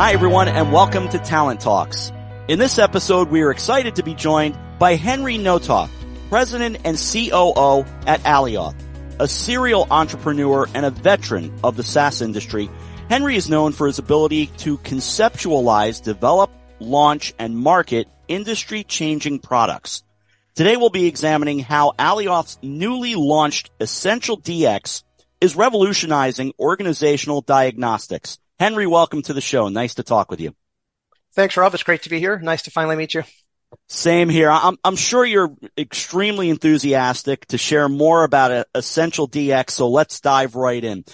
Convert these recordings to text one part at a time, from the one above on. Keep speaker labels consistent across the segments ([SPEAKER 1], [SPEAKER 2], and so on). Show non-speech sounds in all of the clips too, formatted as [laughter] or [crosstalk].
[SPEAKER 1] Hi, everyone, and welcome to Talent Talks. In this episode, we are excited to be joined by Henry Nothhaft, President and COO at Alioth, a serial entrepreneur and a veteran of the SaaS industry. Henry is known for his ability to conceptualize, develop, launch, and market industry-changing products. Today we'll be examining how Alioth's newly launched Essential DX is revolutionizing organizational diagnostics. Henry, welcome to the show. Nice to talk with you.
[SPEAKER 2] Thanks, Rob. It's great to be here. Nice to finally meet you.
[SPEAKER 1] Same here. I'm, I'm sure you're extremely enthusiastic to share more about Essential DX. So let's dive right in.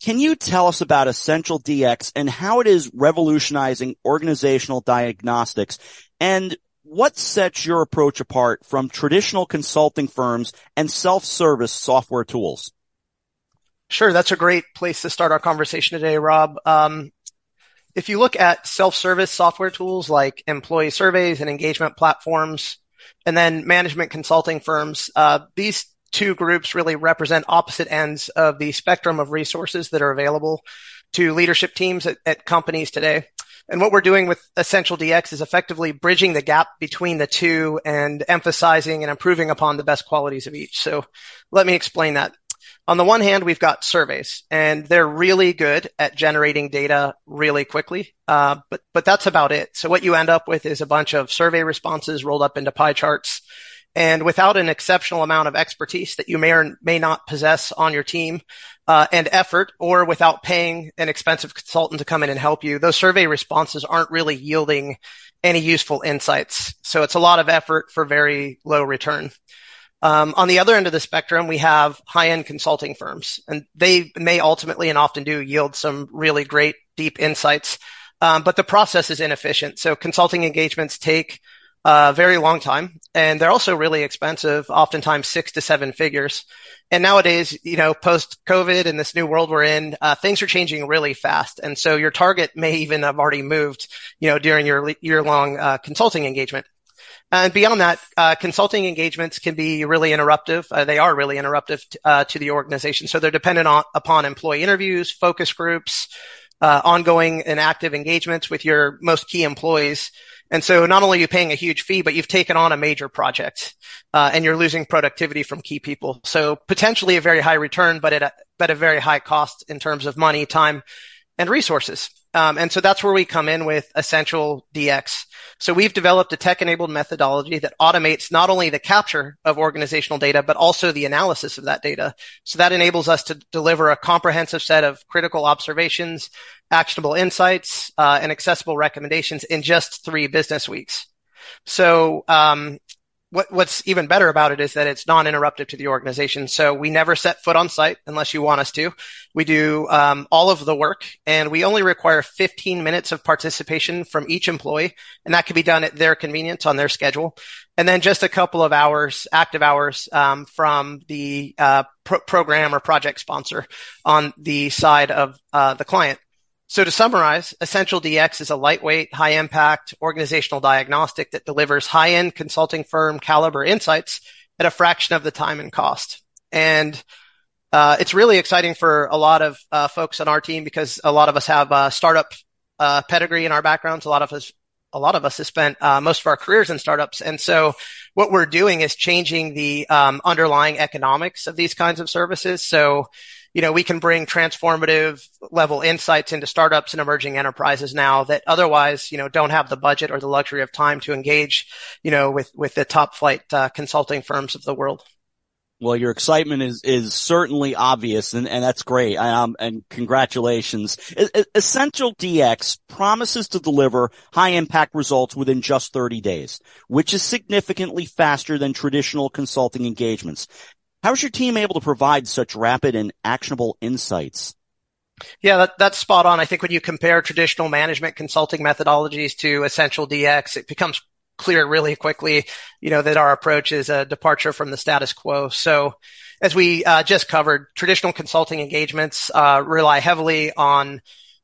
[SPEAKER 1] Can you tell us about Essential DX and how it is revolutionizing organizational diagnostics and what sets your approach apart from traditional consulting firms and self-service software tools?
[SPEAKER 2] Sure. That's a great place to start our conversation today, Rob. Um, if you look at self-service software tools like employee surveys and engagement platforms, and then management consulting firms, uh, these two groups really represent opposite ends of the spectrum of resources that are available to leadership teams at, at companies today. And what we're doing with Essential DX is effectively bridging the gap between the two and emphasizing and improving upon the best qualities of each. So let me explain that on the one hand, we've got surveys and they're really good at generating data really quickly. Uh, but, but that's about it. So what you end up with is a bunch of survey responses rolled up into pie charts. And without an exceptional amount of expertise that you may or may not possess on your team, uh, and effort, or without paying an expensive consultant to come in and help you, those survey responses aren't really yielding any useful insights. So it's a lot of effort for very low return. Um, on the other end of the spectrum, we have high-end consulting firms, and they may ultimately and often do yield some really great deep insights, um, but the process is inefficient. So consulting engagements take a very long time, and they're also really expensive, oftentimes six to seven figures. And nowadays, you know, post COVID and this new world we're in, uh, things are changing really fast. And so your target may even have already moved, you know, during your year long uh, consulting engagement. And beyond that, uh, consulting engagements can be really interruptive. Uh, they are really interruptive t- uh, to the organization. So they're dependent on, upon employee interviews, focus groups, uh, ongoing and active engagements with your most key employees. And so not only are you paying a huge fee, but you've taken on a major project, uh, and you're losing productivity from key people. So potentially a very high return, but at a, but a very high cost in terms of money, time, and resources. Um, and so that's where we come in with Essential DX. So we've developed a tech-enabled methodology that automates not only the capture of organizational data, but also the analysis of that data. So that enables us to deliver a comprehensive set of critical observations, actionable insights, uh, and accessible recommendations in just three business weeks. So um, what, what's even better about it is that it's non-interruptive to the organization. So we never set foot on site unless you want us to. We do um, all of the work, and we only require 15 minutes of participation from each employee, and that can be done at their convenience on their schedule. And then just a couple of hours, active hours, um, from the uh, pro- program or project sponsor on the side of uh, the client. So to summarize, Essential DX is a lightweight, high impact organizational diagnostic that delivers high end consulting firm caliber insights at a fraction of the time and cost. And uh, it's really exciting for a lot of uh, folks on our team because a lot of us have a startup uh, pedigree in our backgrounds. A lot of us, a lot of us have spent uh, most of our careers in startups, and so what we're doing is changing the um, underlying economics of these kinds of services. So you know, we can bring transformative level insights into startups and emerging enterprises now that otherwise, you know, don't have the budget or the luxury of time to engage, you know, with, with the top flight uh, consulting firms of the world.
[SPEAKER 1] Well, your excitement is, is certainly obvious and, and that's great. Um, and congratulations. Essential DX promises to deliver high impact results within just 30 days, which is significantly faster than traditional consulting engagements. How is your team able to provide such rapid and actionable insights?
[SPEAKER 2] Yeah, that, that's spot on. I think when you compare traditional management consulting methodologies to Essential DX, it becomes clear really quickly, you know, that our approach is a departure from the status quo. So as we uh, just covered, traditional consulting engagements uh, rely heavily on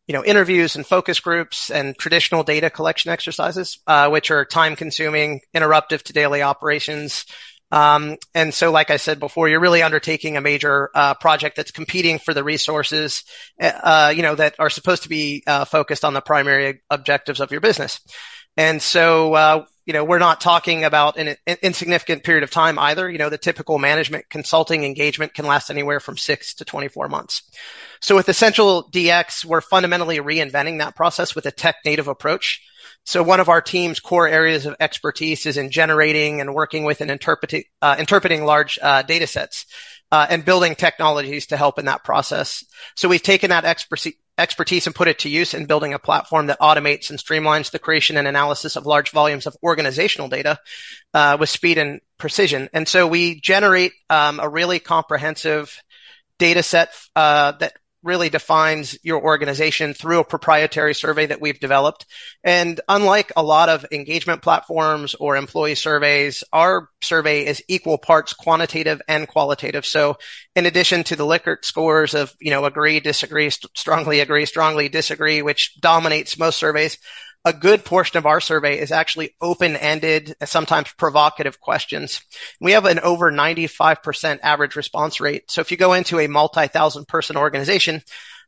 [SPEAKER 2] you know, interviews and focus groups and traditional data collection exercises, uh, which are time consuming, interruptive to daily operations, Um, and so, like I said before, you're really undertaking a major uh, project that's competing for the resources, uh, you know, that are supposed to be uh, focused on the primary objectives of your business. And so, uh, you know, we're not talking about an, an insignificant period of time either. You know, the typical management consulting engagement can last anywhere from six to 24 months. So with Essential DX, we're fundamentally reinventing that process with a tech native approach. So one of our team's core areas of expertise is in generating and working with and interpreting, uh, interpreting large uh, data sets uh, and building technologies to help in that process. So we've taken that expertise, expertise and put it to use in building a platform that automates and streamlines the creation and analysis of large volumes of organizational data uh, with speed and precision. And so we generate um, a really comprehensive data set uh, that really defines your organization through a proprietary survey that we've developed. And unlike a lot of engagement platforms or employee surveys, our survey is equal parts quantitative and qualitative. So in addition to the Likert scores of, you know, agree, disagree, st- strongly agree, strongly disagree, which dominates most surveys, a good portion of our survey is actually open-ended, and sometimes provocative questions. We have an over 95% average response rate. So if you go into a multi-thousand person organization,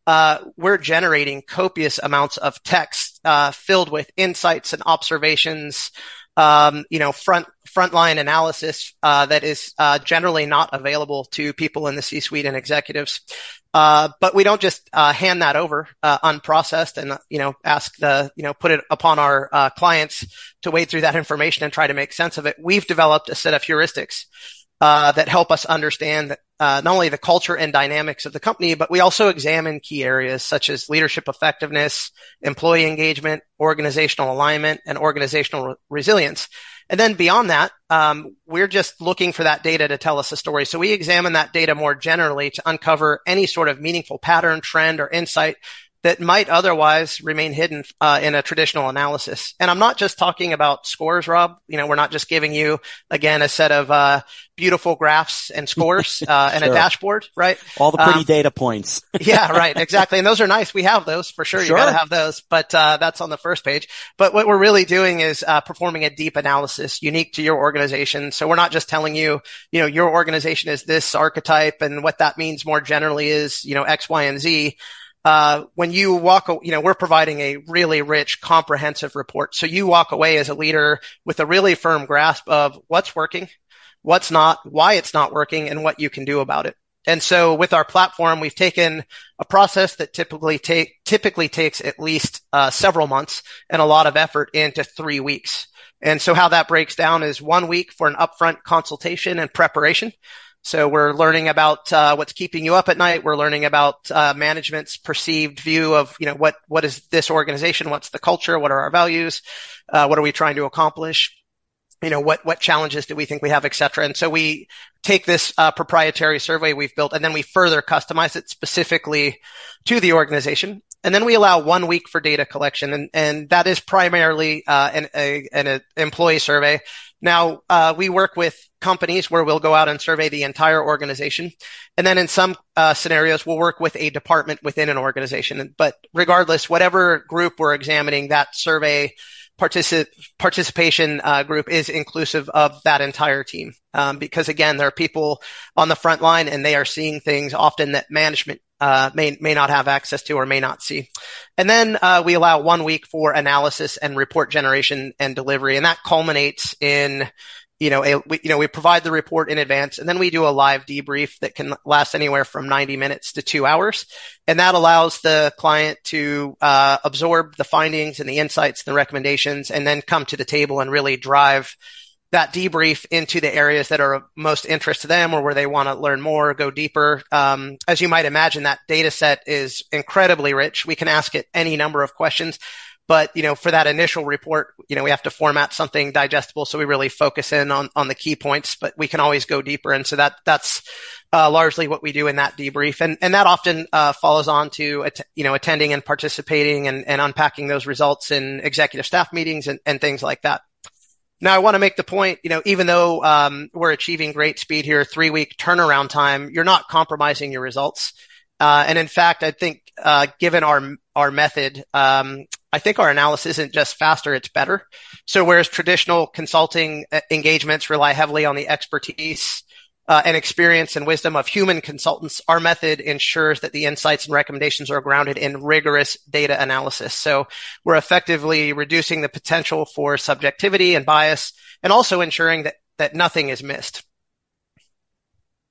[SPEAKER 2] uh, we're generating copious amounts of text uh, filled with insights and observations, um, you know, front frontline analysis uh, that is uh, generally not available to people in the C-suite and executives. Uh, but we don't just uh, hand that over uh, unprocessed and you know ask the you know put it upon our uh, clients to wade through that information and try to make sense of it. We've developed a set of heuristics uh, that help us understand uh, not only the culture and dynamics of the company, but we also examine key areas such as leadership effectiveness, employee engagement, organizational alignment, and organizational re- resilience. And then beyond that, um, we're just looking for that data to tell us a story. So we examine that data more generally to uncover any sort of meaningful pattern, trend, or insight that might otherwise remain hidden uh, in a traditional analysis. And I'm not just talking about scores, Rob. You know, we're not just giving you again a set of uh, beautiful graphs and scores [laughs] uh, and sure. a dashboard, right?
[SPEAKER 1] All the pretty um, data points. [laughs]
[SPEAKER 2] yeah, right, exactly. And those are nice. We have those for sure. sure. You got to have those, but uh, that's on the first page. But what we're really doing is uh, performing a deep analysis unique to your organization. So we're not just telling you, you know, your organization is this archetype, and what that means more generally is, you know, X, Y, and Z uh, when you walk, you know, we're providing a really rich, comprehensive report. So you walk away as a leader with a really firm grasp of what's working, what's not, why it's not working, and what you can do about it. And so with our platform, we've taken a process that typically take, typically takes at least uh, several months and a lot of effort into three weeks. And so how that breaks down is one week for an upfront consultation and preparation. So we're learning about uh, what's keeping you up at night. We're learning about uh, management's perceived view of, you know, what what is this organization? What's the culture? What are our values? Uh, what are we trying to accomplish? You know, what what challenges do we think we have, et cetera. And so we take this uh, proprietary survey we've built, and then we further customize it specifically to the organization. And then we allow one week for data collection, and, and that is primarily uh, an, a, an employee survey. Now, uh, we work with companies where we'll go out and survey the entire organization. And then in some uh, scenarios, we'll work with a department within an organization. But regardless, whatever group we're examining, that survey particip- participation uh, group is inclusive of that entire team. Um, because again, there are people on the front line and they are seeing things often that management uh, may may not have access to or may not see. And then uh, we allow one week for analysis and report generation and delivery, and that culminates in you know, a, we, you know, we provide the report in advance and then we do a live debrief that can last anywhere from 90 minutes to two hours. And that allows the client to, uh, absorb the findings and the insights and the recommendations and then come to the table and really drive that debrief into the areas that are of most interest to them or where they want to learn more, go deeper. Um, as you might imagine, that data set is incredibly rich. We can ask it any number of questions. But, you know, for that initial report, you know, we have to format something digestible. So we really focus in on, on the key points, but we can always go deeper. And so that, that's, uh, largely what we do in that debrief. And, and that often, uh, follows on to, you know, attending and participating and, and unpacking those results in executive staff meetings and, and things like that. Now, I want to make the point, you know, even though um, we're achieving great speed here, three week turnaround time, you're not compromising your results. Uh, and in fact, I think uh, given our our method, um, I think our analysis isn't just faster, it's better. So whereas traditional consulting uh, engagements rely heavily on the expertise uh, and experience and wisdom of human consultants, our method ensures that the insights and recommendations are grounded in rigorous data analysis. So we're effectively reducing the potential for subjectivity and bias and also ensuring that, that nothing is missed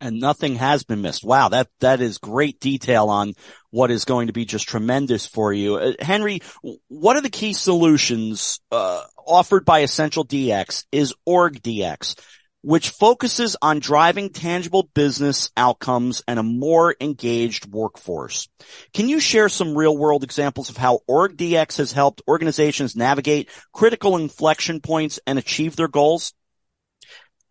[SPEAKER 1] and nothing has been missed. Wow, that that is great detail on what is going to be just tremendous for you, uh, Henry. What are the key solutions uh, offered by Essential DX? Is OrgDX, which focuses on driving tangible business outcomes and a more engaged workforce. Can you share some real world examples of how OrgDX has helped organizations navigate critical inflection points and achieve their goals?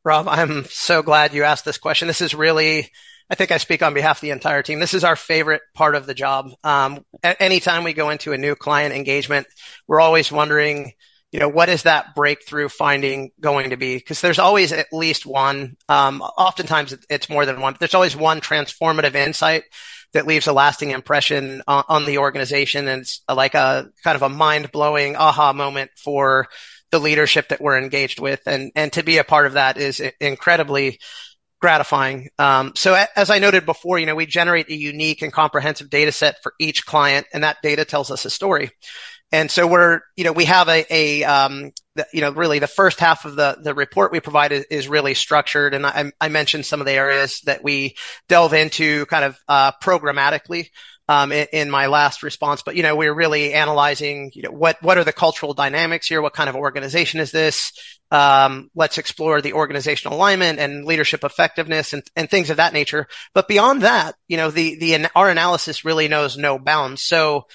[SPEAKER 2] Rob, I'm so glad you asked this question. This is really, I think I speak on behalf of the entire team. This is our favorite part of the job. Um, anytime we go into a new client engagement, we're always wondering, you know, what is that breakthrough finding going to be? Because there's always at least one. Um, oftentimes it's more than one. But there's always one transformative insight that leaves a lasting impression on, on the organization, and it's like a kind of a mind blowing aha moment for the leadership that we're engaged with. And, and to be a part of that is incredibly gratifying. Um, so as I noted before, you know, we generate a unique and comprehensive data set for each client and that data tells us a story. And so we're, you know, we have a, a um, the, you know, really the first half of the, the report we provide is, is really structured. And I, I, mentioned some of the areas that we delve into kind of, uh, programmatically um, in, in, my last response. But you know, we're really analyzing, you know, what what are the cultural dynamics here? What kind of organization is this? Um, let's explore the organizational alignment and leadership effectiveness and, and things of that nature. But beyond that, you know, the the our analysis really knows no bounds. So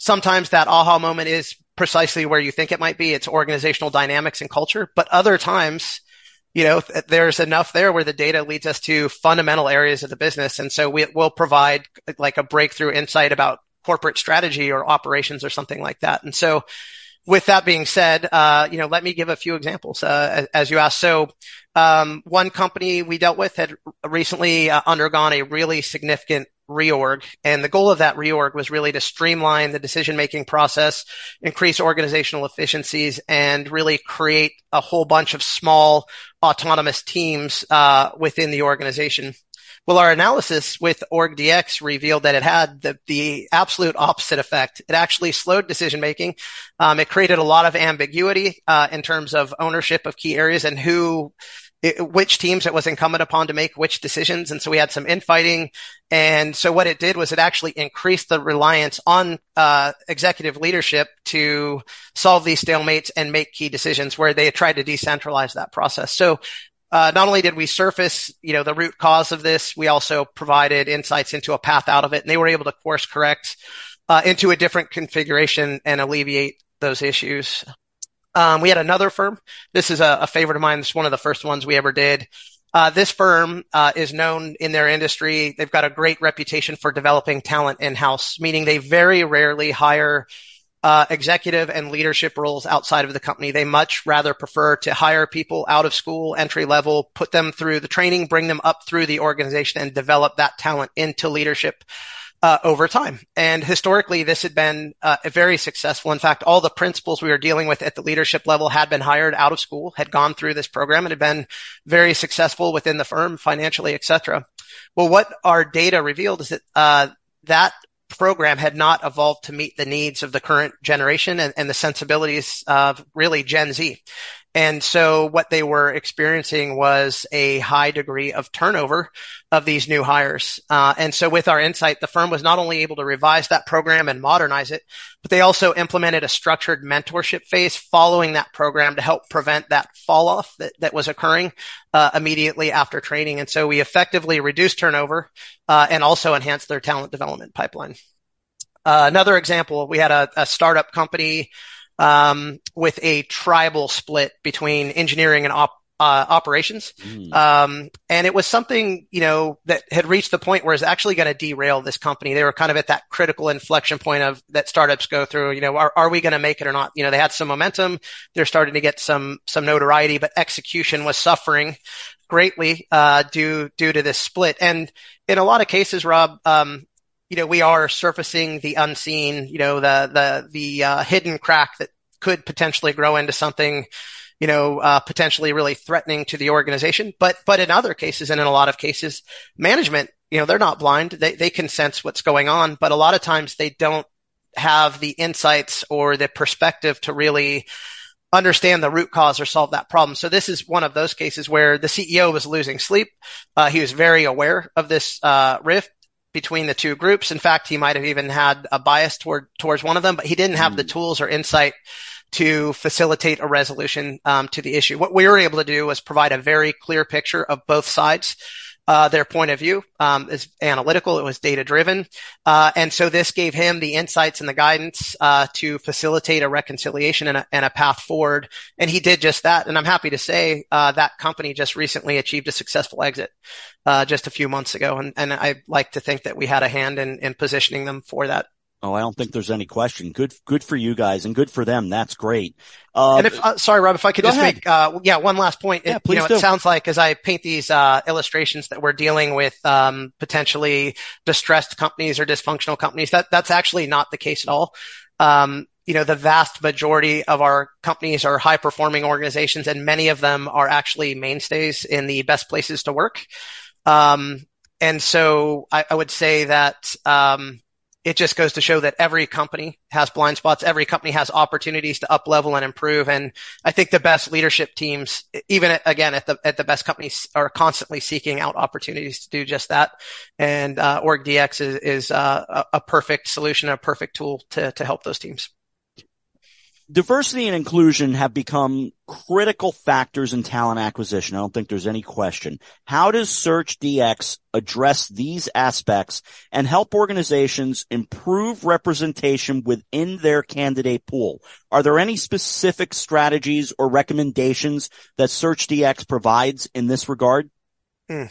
[SPEAKER 2] sometimes that aha moment is precisely where you think it might be. It's organizational dynamics and culture. But other times you know, there's enough there where the data leads us to fundamental areas of the business. And so we will provide like a breakthrough insight about corporate strategy or operations or something like that. And so with that being said, uh, you know, let me give a few examples, uh, as you asked. So, um, one company we dealt with had recently uh, undergone a really significant reorg. And the goal of that reorg was really to streamline the decision making process, increase organizational efficiencies, and really create a whole bunch of small autonomous teams uh, within the organization. Well, our analysis with OrgDX revealed that it had the, the absolute opposite effect. It actually slowed decision making. Um, it created a lot of ambiguity uh, in terms of ownership of key areas and who it, which teams it was incumbent upon to make which decisions. And so we had some infighting. And so what it did was it actually increased the reliance on uh, executive leadership to solve these stalemates and make key decisions where they tried to decentralize that process. So uh, not only did we surface, you know, the root cause of this, we also provided insights into a path out of it, and they were able to course correct uh, into a different configuration and alleviate those issues. Um, we had another firm. This is a, a, favorite of mine. This is one of the first ones we ever did. Uh, this firm uh, is known in their industry. They've got a great reputation for developing talent in house, meaning they very rarely hire uh, executive and leadership roles outside of the company. They much rather prefer to hire people out of school, entry level, put them through the training, bring them up through the organization, and develop that talent into leadership uh, over time. And historically, this had been uh, very successful. In fact, all the principals we were dealing with at the leadership level had been hired out of school, had gone through this program, and had been very successful within the firm financially, et cetera. Well, what our data revealed is that uh, that program had not evolved to meet the needs of the current generation and, and the sensibilities of really Gen Z. And so what they were experiencing was a high degree of turnover of these new hires. Uh, and so with our insight, the firm was not only able to revise that program and modernize it, but they also implemented a structured mentorship phase following that program to help prevent that fall off that, that was occurring uh, immediately after training. And so we effectively reduced turnover uh, and also enhanced their talent development pipeline. Uh, another example, we had a, a startup company um, with a tribal split between engineering and op- uh, operations. Mm. Um, and it was something, you know, that had reached the point where it's actually going to derail this company. They were kind of at that critical inflection point of that startups go through, you know, are, are we going to make it or not? You know, they had some momentum. They're starting to get some, some notoriety, but execution was suffering greatly, uh, due, due to this split. And in a lot of cases, Rob, um, you know, we are surfacing the unseen, you know, the, the, the, uh, hidden crack that could potentially grow into something, you know, uh, potentially really threatening to the organization. But, but in other cases and in a lot of cases, management, you know, they're not blind. They, they can sense what's going on, but a lot of times they don't have the insights or the perspective to really understand the root cause or solve that problem. So this is one of those cases where the CEO was losing sleep. Uh, he was very aware of this uh, rift between the two groups. In fact, he might have even had a bias toward towards one of them, but he didn't have mm. the tools or insight to facilitate a resolution um, to the issue. What we were able to do was provide a very clear picture of both sides uh, their point of view um, is analytical. It was data driven, uh, and so this gave him the insights and the guidance uh, to facilitate a reconciliation and a, and a, path forward. And he did just that. And I'm happy to say uh, that company just recently achieved a successful exit uh, just a few months ago. And, and I like to think that we had a hand in, in positioning them for that.
[SPEAKER 1] Oh, I don't think there's any question. Good, good for you guys and good for them. That's great.
[SPEAKER 2] Uh, and if, uh, sorry, Rob, if I could just ahead. make, uh, yeah, one last point.
[SPEAKER 1] Yeah, it, please
[SPEAKER 2] you know,
[SPEAKER 1] do.
[SPEAKER 2] it sounds like as I paint these, uh, illustrations that we're dealing with, um, potentially distressed companies or dysfunctional companies, that, that's actually not the case at all. Um, you know, the vast majority of our companies are high performing organizations and many of them are actually mainstays in the best places to work. Um, and so I, I would say that, um, it just goes to show that every company has blind spots. Every company has opportunities to up level and improve. And I think the best leadership teams, even at, again at the at the best companies, are constantly seeking out opportunities to do just that. And uh, OrgDX is, is uh, a perfect solution, a perfect tool to to help those teams
[SPEAKER 1] diversity and inclusion have become critical factors in talent acquisition. I don't think there's any question. How does SearchDX address these aspects and help organizations improve representation within their candidate pool? Are there any specific strategies or recommendations that SearchDX provides in this regard?
[SPEAKER 2] Hmm.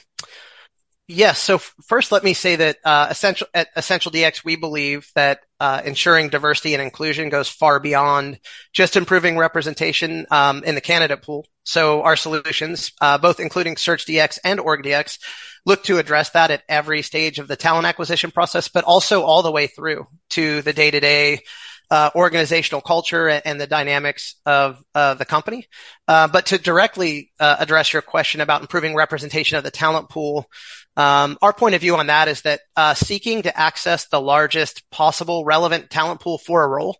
[SPEAKER 2] Yes. So first, let me say that uh, essential at Essential DX, we believe that uh, ensuring diversity and inclusion goes far beyond just improving representation um, in the candidate pool. So our solutions, uh, both including Search DX and Org DX, look to address that at every stage of the talent acquisition process, but also all the way through to the day-to-day uh, organizational culture and the dynamics of uh, the company. Uh, but to directly uh, address your question about improving representation of the talent pool, um, our point of view on that is that uh, seeking to access the largest possible relevant talent pool for a role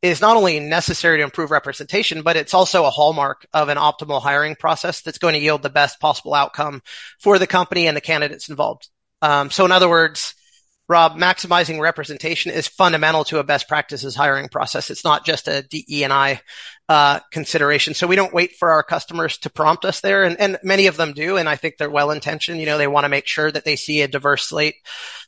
[SPEAKER 2] is not only necessary to improve representation, but it's also a hallmark of an optimal hiring process that's going to yield the best possible outcome for the company and the candidates involved. Um, so in other words, Rob, maximizing representation is fundamental to a best practices hiring process. It's not just a DE and I uh, consideration. So we don't wait for our customers to prompt us there, and, and many of them do. And I think they're well intentioned. You know, they want to make sure that they see a diverse slate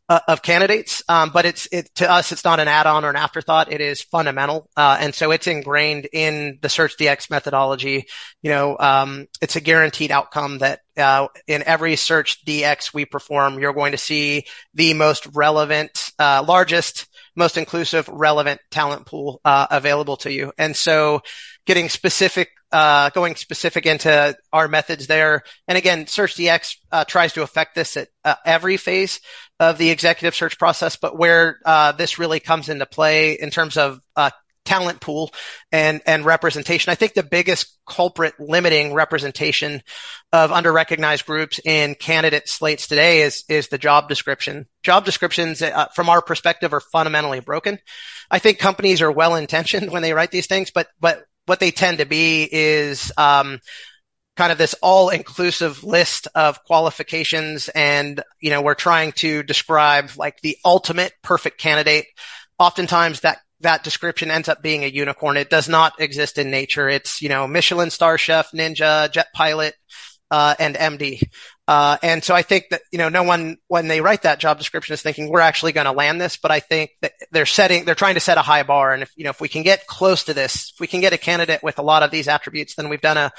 [SPEAKER 2] uh, of candidates. Um, but it's it, to us, it's not an add-on or an afterthought. It is fundamental, uh, and so it's ingrained in the Search DX methodology. You know, um, it's a guaranteed outcome that uh, in every Search DX we perform, you're going to see the most relevant, uh, largest most inclusive, relevant talent pool uh, available to you. And so getting specific, uh, going specific into our methods there. And again, SearchDX uh, tries to affect this at uh, every phase of the executive search process, but where uh, this really comes into play in terms of uh, talent pool and, and representation. I think the biggest culprit limiting representation of underrecognized groups in candidate slates today is, is the job description. Job descriptions, uh, from our perspective, are fundamentally broken. I think companies are well intentioned [laughs] when they write these things, but, but what they tend to be is, um, kind of this all inclusive list of qualifications. And, you know, we're trying to describe like the ultimate perfect candidate. Oftentimes that that description ends up being a unicorn. It does not exist in nature. It's, you know, Michelin star chef, ninja, jet pilot, uh, and MD. Uh, and so I think that, you know, no one, when they write that job description is thinking we're actually going to land this, but I think that they're setting, they're trying to set a high bar. And if, you know, if we can get close to this, if we can get a candidate with a lot of these attributes, then we've done a,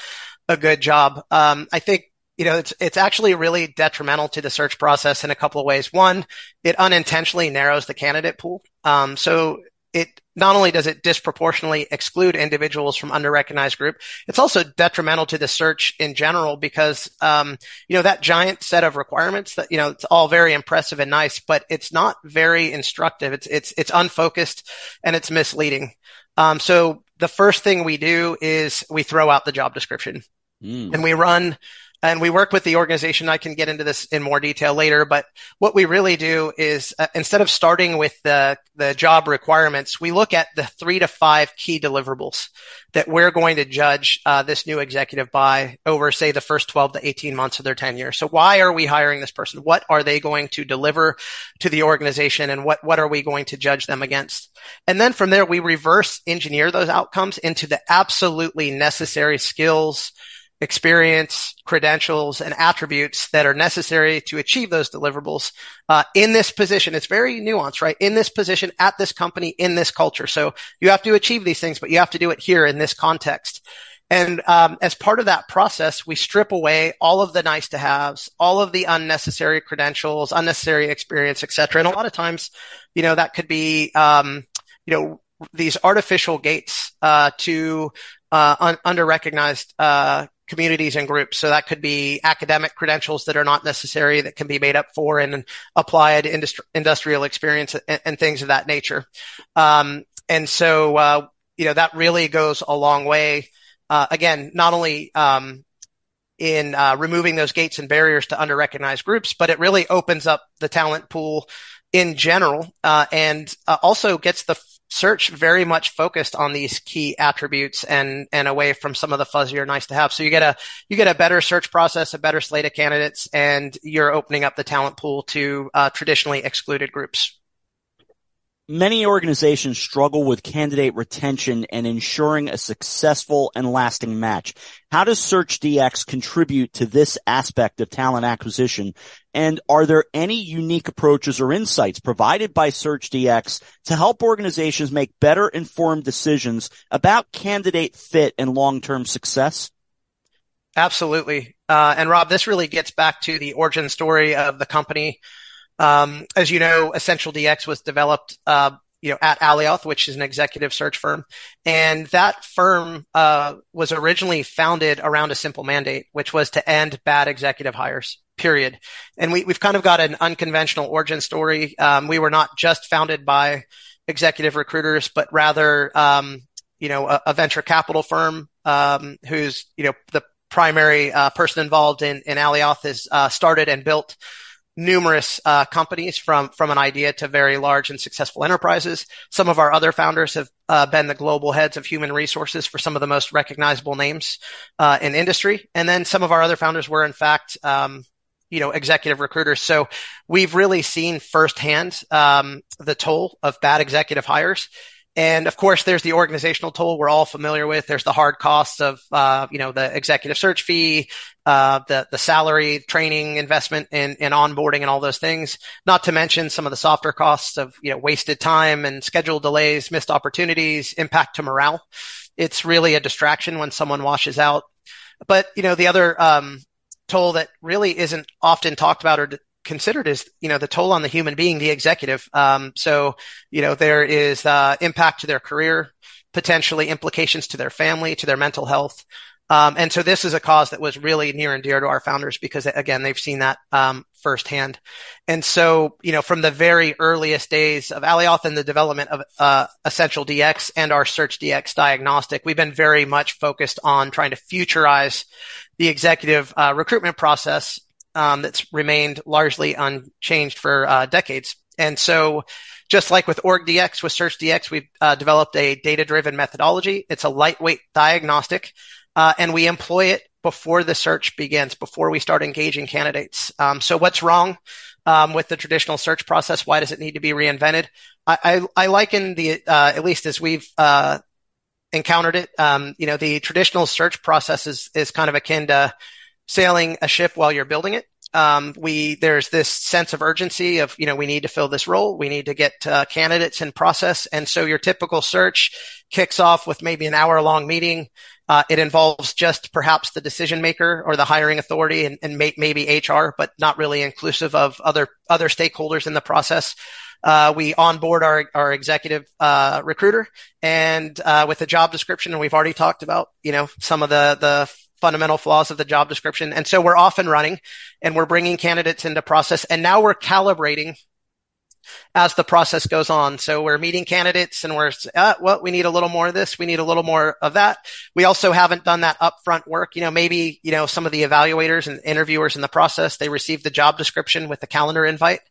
[SPEAKER 2] a good job. Um, I think you know, it's, it's actually really detrimental to the search process in a couple of ways. One, it unintentionally narrows the candidate pool. Um, so it not only does it disproportionately exclude individuals from underrecognized group, it's also detrimental to the search in general because, um, you know, that giant set of requirements that, you know, it's all very impressive and nice, but it's not very instructive. It's, it's, it's unfocused and it's misleading. Um, so the first thing we do is we throw out the job description mm. and we run and we work with the organization. I can get into this in more detail later, but what we really do is uh, instead of starting with the, the job requirements, we look at the three to five key deliverables that we're going to judge uh, this new executive by over, say, the first 12 to 18 months of their tenure. So why are we hiring this person? What are they going to deliver to the organization and what, what are we going to judge them against? And then from there, we reverse engineer those outcomes into the absolutely necessary skills, experience, credentials, and attributes that are necessary to achieve those deliverables uh, in this position. It's very nuanced, right? In this position, at this company, in this culture. So you have to achieve these things, but you have to do it here in this context. And um, as part of that process, we strip away all of the nice to haves, all of the unnecessary credentials, unnecessary experience, et cetera. And a lot of times, you know, that could be, um, you know, these artificial gates uh, to uh, un- under recognized uh, communities and groups. So that could be academic credentials that are not necessary that can be made up for and applied industri- industrial experience and, and, things of that nature. Um, and so, uh, you know, that really goes a long way. Uh, again, not only, um, in uh, removing those gates and barriers to under-recognized groups, but it really opens up the talent pool in general, uh, and uh, also gets the search very much focused on these key attributes and and away from some of the fuzzier nice to have. So you get a you get a better search process, a better slate of candidates, and you're opening up the talent pool to uh, traditionally excluded groups.
[SPEAKER 1] Many organizations struggle with candidate retention and ensuring a successful and lasting match. How does SearchDX contribute to this aspect of talent acquisition? And are there any unique approaches or insights provided by SearchDX to help organizations make better informed decisions about candidate fit and long-term success?
[SPEAKER 2] Absolutely. Uh, and Rob, this really gets back to the origin story of the company um, as you know, Essential DX was developed, uh, you know, at Alioth, which is an executive search firm. And that firm, uh, was originally founded around a simple mandate, which was to end bad executive hires, period. And we, have kind of got an unconventional origin story. Um, we were not just founded by executive recruiters, but rather, um, you know, a, a, venture capital firm, um, who's, you know, the primary, uh, person involved in, in Alioth is uh, started and built numerous uh, companies from from an idea to very large and successful enterprises. Some of our other founders have uh, been the global heads of human resources for some of the most recognizable names uh, in industry, and then some of our other founders were in fact. Um, you know, executive recruiters. So we've really seen firsthand um, the toll of bad executive hires and of course, there's the organizational toll we're all familiar with. There's the hard costs of, uh, you know, the executive search fee, uh, the, the salary, training, investment in, in onboarding and all those things. Not to mention some of the softer costs of, you know, wasted time and schedule delays, missed opportunities, impact to morale. It's really a distraction when someone washes out. But, you know, the other, um, toll that really isn't often talked about or considered is you know the toll on the human being, the executive. Um, so you know there is uh, impact to their career, potentially implications to their family, to their mental health. Um, and so this is a cause that was really near and dear to our founders because again, they've seen that, um, firsthand. And so, you know, from the very earliest days of Alioth and the development of, uh, Essential DX and our Search DX diagnostic, we've been very much focused on trying to futurize the executive, uh, recruitment process um, that's remained largely unchanged for uh, decades. And so, just like with OrgDX, with SearchDX, we've uh, developed a data-driven methodology. It's a lightweight diagnostic, uh, and we employ it before the search begins, before we start engaging candidates. Um, so, what's wrong um, with the traditional search process? Why does it need to be reinvented? I, I, I liken the, uh, at least as we've uh, encountered it, um, you know, the traditional search process is is kind of akin to sailing a ship while you're building it. Um, we there's this sense of urgency of you know we need to fill this role, we need to get uh, candidates in process, and so your typical search kicks off with maybe an hour long meeting. Uh, it involves just perhaps the decision maker or the hiring authority and, and may, maybe HR, but not really inclusive of other other stakeholders in the process. uh, we onboard our, our executive uh, recruiter and uh, with the job description, and we've already talked about, you know, some of the the fundamental flaws of the job description. And so we're off and running and we're bringing candidates into process and now we're calibrating as the process goes on. So we're meeting candidates and we're, uh, well, we need a little more of this. We need a little more of that. We also haven't done that upfront work. You know, maybe, you know, some of the evaluators and interviewers in the process, they receive the job description with the calendar invite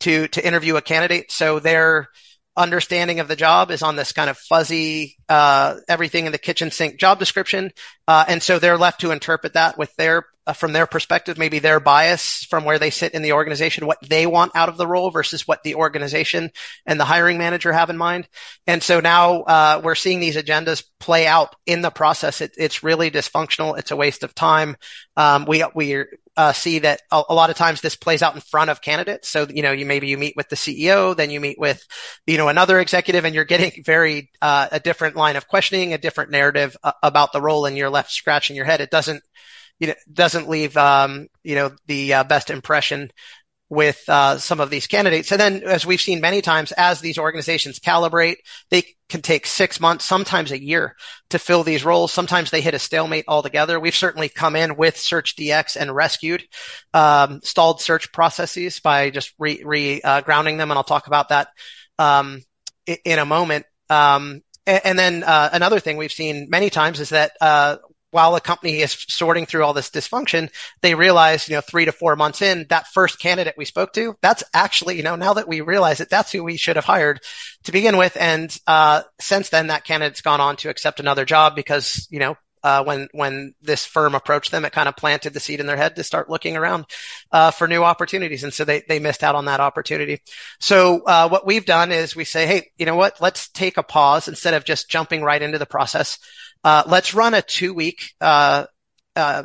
[SPEAKER 2] to, to interview a candidate. So they're, understanding of the job is on this kind of fuzzy, uh, everything in the kitchen sink job description. Uh, and so they're left to interpret that with their, uh, from their perspective, maybe their bias from where they sit in the organization, what they want out of the role versus what the organization and the hiring manager have in mind. And so now, uh, we're seeing these agendas play out in the process. It, it's really dysfunctional. It's a waste of time. Um, we, we, uh, see that a, a, lot of times this plays out in front of candidates. So, you know, you maybe you meet with the CEO, then you meet with, you know, another executive and you're getting [laughs] very, uh, a different line of questioning, a different narrative uh, about the role and you're left scratching your head. It doesn't, you know, doesn't leave, um, you know, the uh, best impression with uh, some of these candidates. And then, as we've seen many times, as these organizations calibrate, they can take six months, sometimes a year to fill these roles. Sometimes they hit a stalemate altogether. We've certainly come in with Search DX and rescued um, stalled search processes by just re, re uh, grounding them. And I'll talk about that um, in a moment. Um, and, and, then uh, another thing we've seen many times is that uh, while a company is sorting through all this dysfunction, they realize, you know, three to four months in, that first candidate we spoke to, that's actually, you know, now that we realize it, that's who we should have hired to begin with. And, uh, since then that candidate's gone on to accept another job because, you know, uh, when when this firm approached them, it kind of planted the seed in their head to start looking around uh, for new opportunities, and so they they missed out on that opportunity. So uh, what we've done is we say, hey, you know what? Let's take a pause instead of just jumping right into the process. Uh, let's run a two week uh, uh,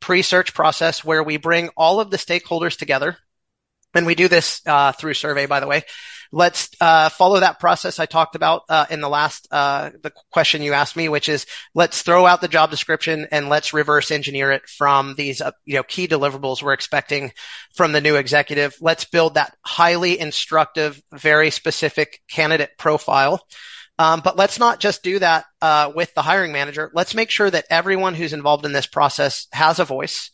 [SPEAKER 2] pre-search process where we bring all of the stakeholders together. And we do this uh, through survey, by the way. Let's uh, follow that process I talked about uh, in the last the question you asked me, which is let's throw out the job description and let's reverse engineer it from these you know key deliverables we're expecting from the new executive. Let's build that highly instructive, very specific candidate profile um, but let's not just do that uh, with the hiring manager. Let's make sure that everyone who's involved in this process has a voice,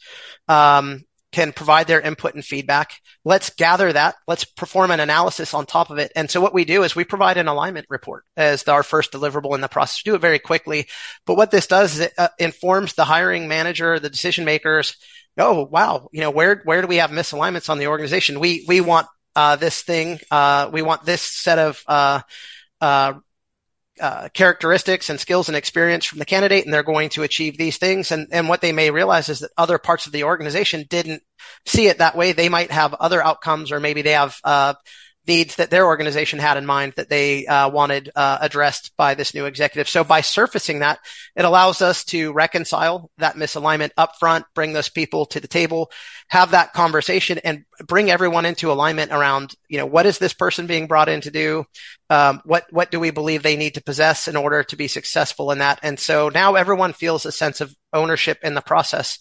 [SPEAKER 2] um, can provide their input and feedback. Let's gather that. Let's perform an analysis on top of it. And so what we do is we provide an alignment report as our first deliverable in the process. We do it very quickly. But what this does is it uh, informs the hiring manager, the decision makers. Oh, wow. You know, where, where do we have misalignments on the organization? We, we want, uh, this thing, uh, we want this set of, uh, uh, characteristics and skills and experience from the candidate, and they're going to achieve these things. And, and what they may realize is that other parts of the organization didn't see it that way. They might have other outcomes, or maybe they have uh, needs that their organization had in mind that they uh, wanted uh, addressed by this new executive. So by surfacing that, it allows us to reconcile that misalignment upfront, bring those people to the table, have that conversation, and bring everyone into alignment around, you know, what is this person being brought in to do? Um, what what do we believe they need to possess in order to be successful in that? And so now everyone feels a sense of ownership in the process.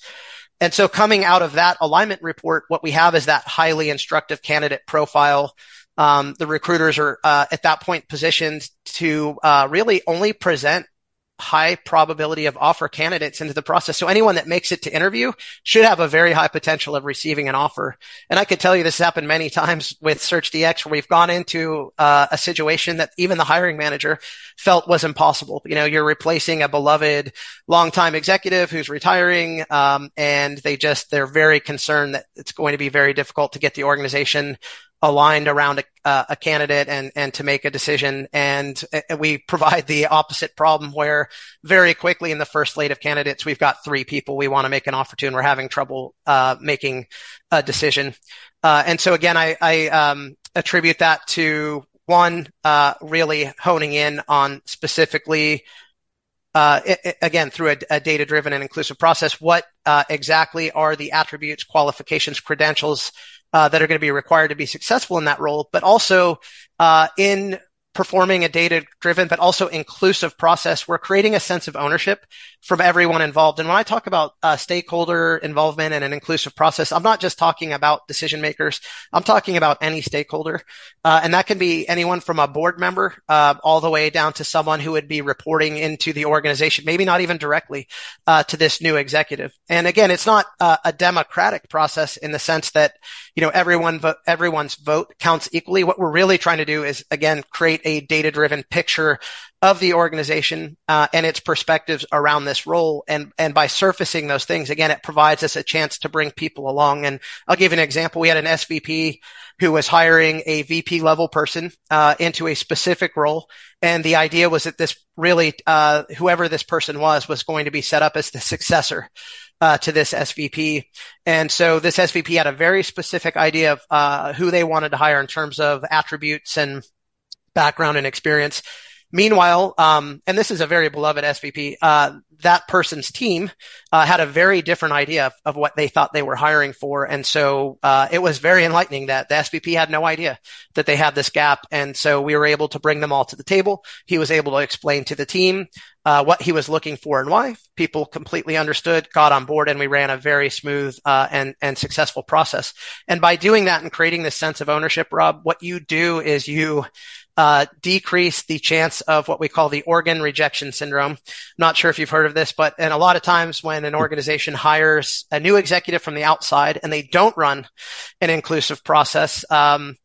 [SPEAKER 2] And so coming out of that alignment report, what we have is that highly instructive candidate profile um, the recruiters are uh, at that point positioned to uh, really only present high probability of offer candidates into the process. So anyone that makes it to interview should have a very high potential of receiving an offer. And I could tell you this happened many times with Search DX where we've gone into uh, a situation that even the hiring manager felt was impossible. You know, you're replacing a beloved longtime executive who's retiring, um, and they just, they're very concerned that it's going to be very difficult to get the organization aligned around a, uh, a, candidate and, and to make a decision. And uh, we provide the opposite problem where very quickly in the first slate of candidates, we've got three people we want to make an offer to and we're having trouble, uh, making a decision. Uh, and so again, I, I um, attribute that to one, uh, really honing in on specifically uh, it, it, again, through a, a, data-driven and inclusive process, what uh, exactly are the attributes, qualifications, credentials uh, that are going to be required to be successful in that role, but also uh, in performing a data driven, but also inclusive process. We're creating a sense of ownership from everyone involved. And when I talk about uh, stakeholder involvement and an inclusive process, I'm not just talking about decision makers. I'm talking about any stakeholder. Uh, and that can be anyone from a board member, uh, all the way down to someone who would be reporting into the organization, maybe not even directly, uh, to this new executive. And again, it's not a democratic process in the sense that, you know, everyone, vo- everyone's vote counts equally. What we're really trying to do is again, create a data driven picture of the organization uh, and its perspectives around this role. And and by surfacing those things, again, it provides us a chance to bring people along. And I'll give an example. We had an SVP who was hiring a VP level person uh, into a specific role, and the idea was that this really, uh, whoever this person was, was going to be set up as the successor. Uh, to this SVP. And so this SVP had a very specific idea of uh, who they wanted to hire in terms of attributes and background and experience. Meanwhile, um, and this is a very beloved SVP, uh, that person's team uh, had a very different idea of, of, what they thought they were hiring for, and so uh, it was very enlightening that the SVP had no idea that they had this gap, and so we were able to bring them all to the table. He was able to explain to the team uh, what he was looking for and why. People completely understood, got on board, and we ran a very smooth uh, and and successful process. And by doing that and creating this sense of ownership, Rob, what you do is you uh, decrease the chance of what we call the organ rejection syndrome. Not sure if you've heard of this, but and a lot of times when an organization hires a new executive from the outside and they don't run an inclusive process, um,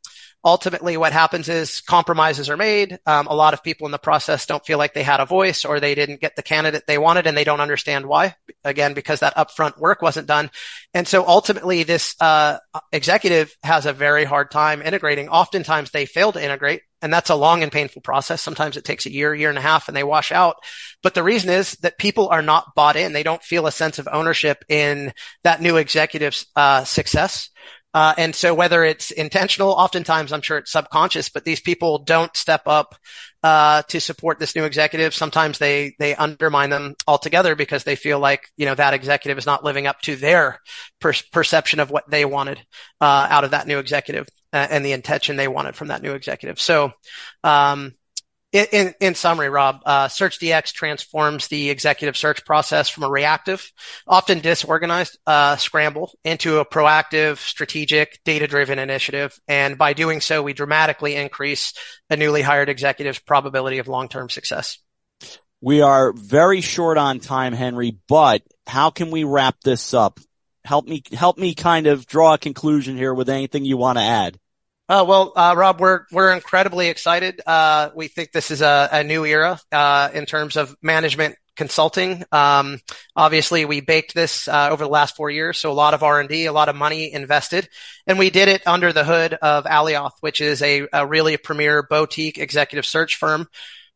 [SPEAKER 2] ultimately what happens is compromises are made. Um, a lot of people in the process don't feel like they had a voice or they didn't get the candidate they wanted and they don't understand why. Again, because that upfront work wasn't done. And so ultimately this, uh, executive has a very hard time integrating. Oftentimes they fail to integrate and that's a long and painful process. Sometimes it takes a year, year and a half and they wash out. But the reason is that people are not bought in. They don't feel a sense of ownership in that new executive's uh, success. Uh, and so whether it's intentional, oftentimes I'm sure it's subconscious, but these people don't step up uh, to support this new executive. Sometimes they they undermine them altogether because they feel like you know that executive is not living up to their per- perception of what they wanted uh, out of that new executive uh, and the intention they wanted from that new executive. So um, in, in, summary, Rob, uh, SearchDX transforms the executive search process from a reactive, often disorganized uh, scramble into a proactive, strategic, data-driven initiative. And by doing so, we dramatically increase a newly hired executive's probability of long-term success.
[SPEAKER 1] We are very short on time, Henry, but how can we wrap this up? Help me, help me kind of draw a conclusion here with anything you want to add.
[SPEAKER 2] Uh, well, uh, Rob, we're we're incredibly excited. Uh, we think this is a, a new era uh, in terms of management consulting. Um, obviously, we baked this uh, over the last four years, so a lot of R and D, a lot of money invested, and we did it under the hood of Alioth, which is a, a really premier boutique executive search firm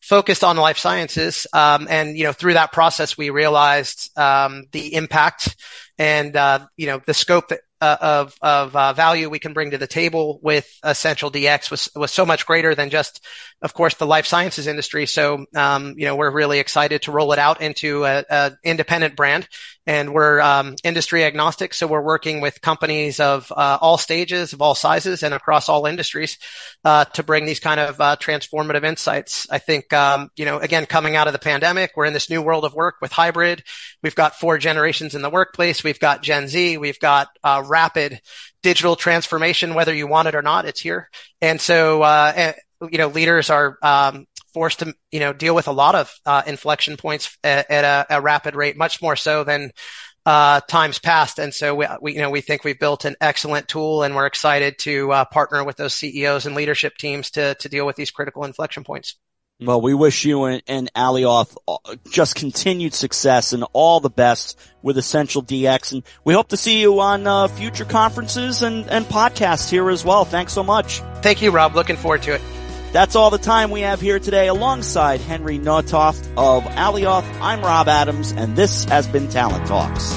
[SPEAKER 2] focused on life sciences. Um, and you know, through that process, we realized um, the impact and uh, you know the scope that uh, of of uh, value we can bring to the table with Essential DX was was so much greater than just, of course, the life sciences industry. So, um, you know, we're really excited to roll it out into a, a independent brand and we're um, industry agnostic. So we're working with companies of uh, all stages, of all sizes, and across all industries uh, to bring these kind of uh, transformative insights. I think, um, you know, again, coming out of the pandemic, we're in this new world of work with hybrid. We've got four generations in the workplace. We've got Gen Z. We've got uh, rapid digital transformation, whether you want it or not. It's here, and so uh, eh, you know, leaders are um, forced to, you know, deal with a lot of uh, inflection points at, at a, a, rapid rate, much more so than uh, times past. And so we, we, you know, we think we've built an excellent tool, and we're excited to uh, partner with those CEOs and leadership teams to to deal with these critical inflection points.
[SPEAKER 1] Well, we wish you and, and Alioth uh, just continued success and all the best with Essential DX. And we hope to see you on uh, future conferences and, and podcasts here as well. Thanks so much.
[SPEAKER 2] Thank you, Rob. Looking forward to it.
[SPEAKER 1] That's all the time we have here today alongside Henry Nothhaft of Alioth. I'm Rob Adams and this has been Talent Talks.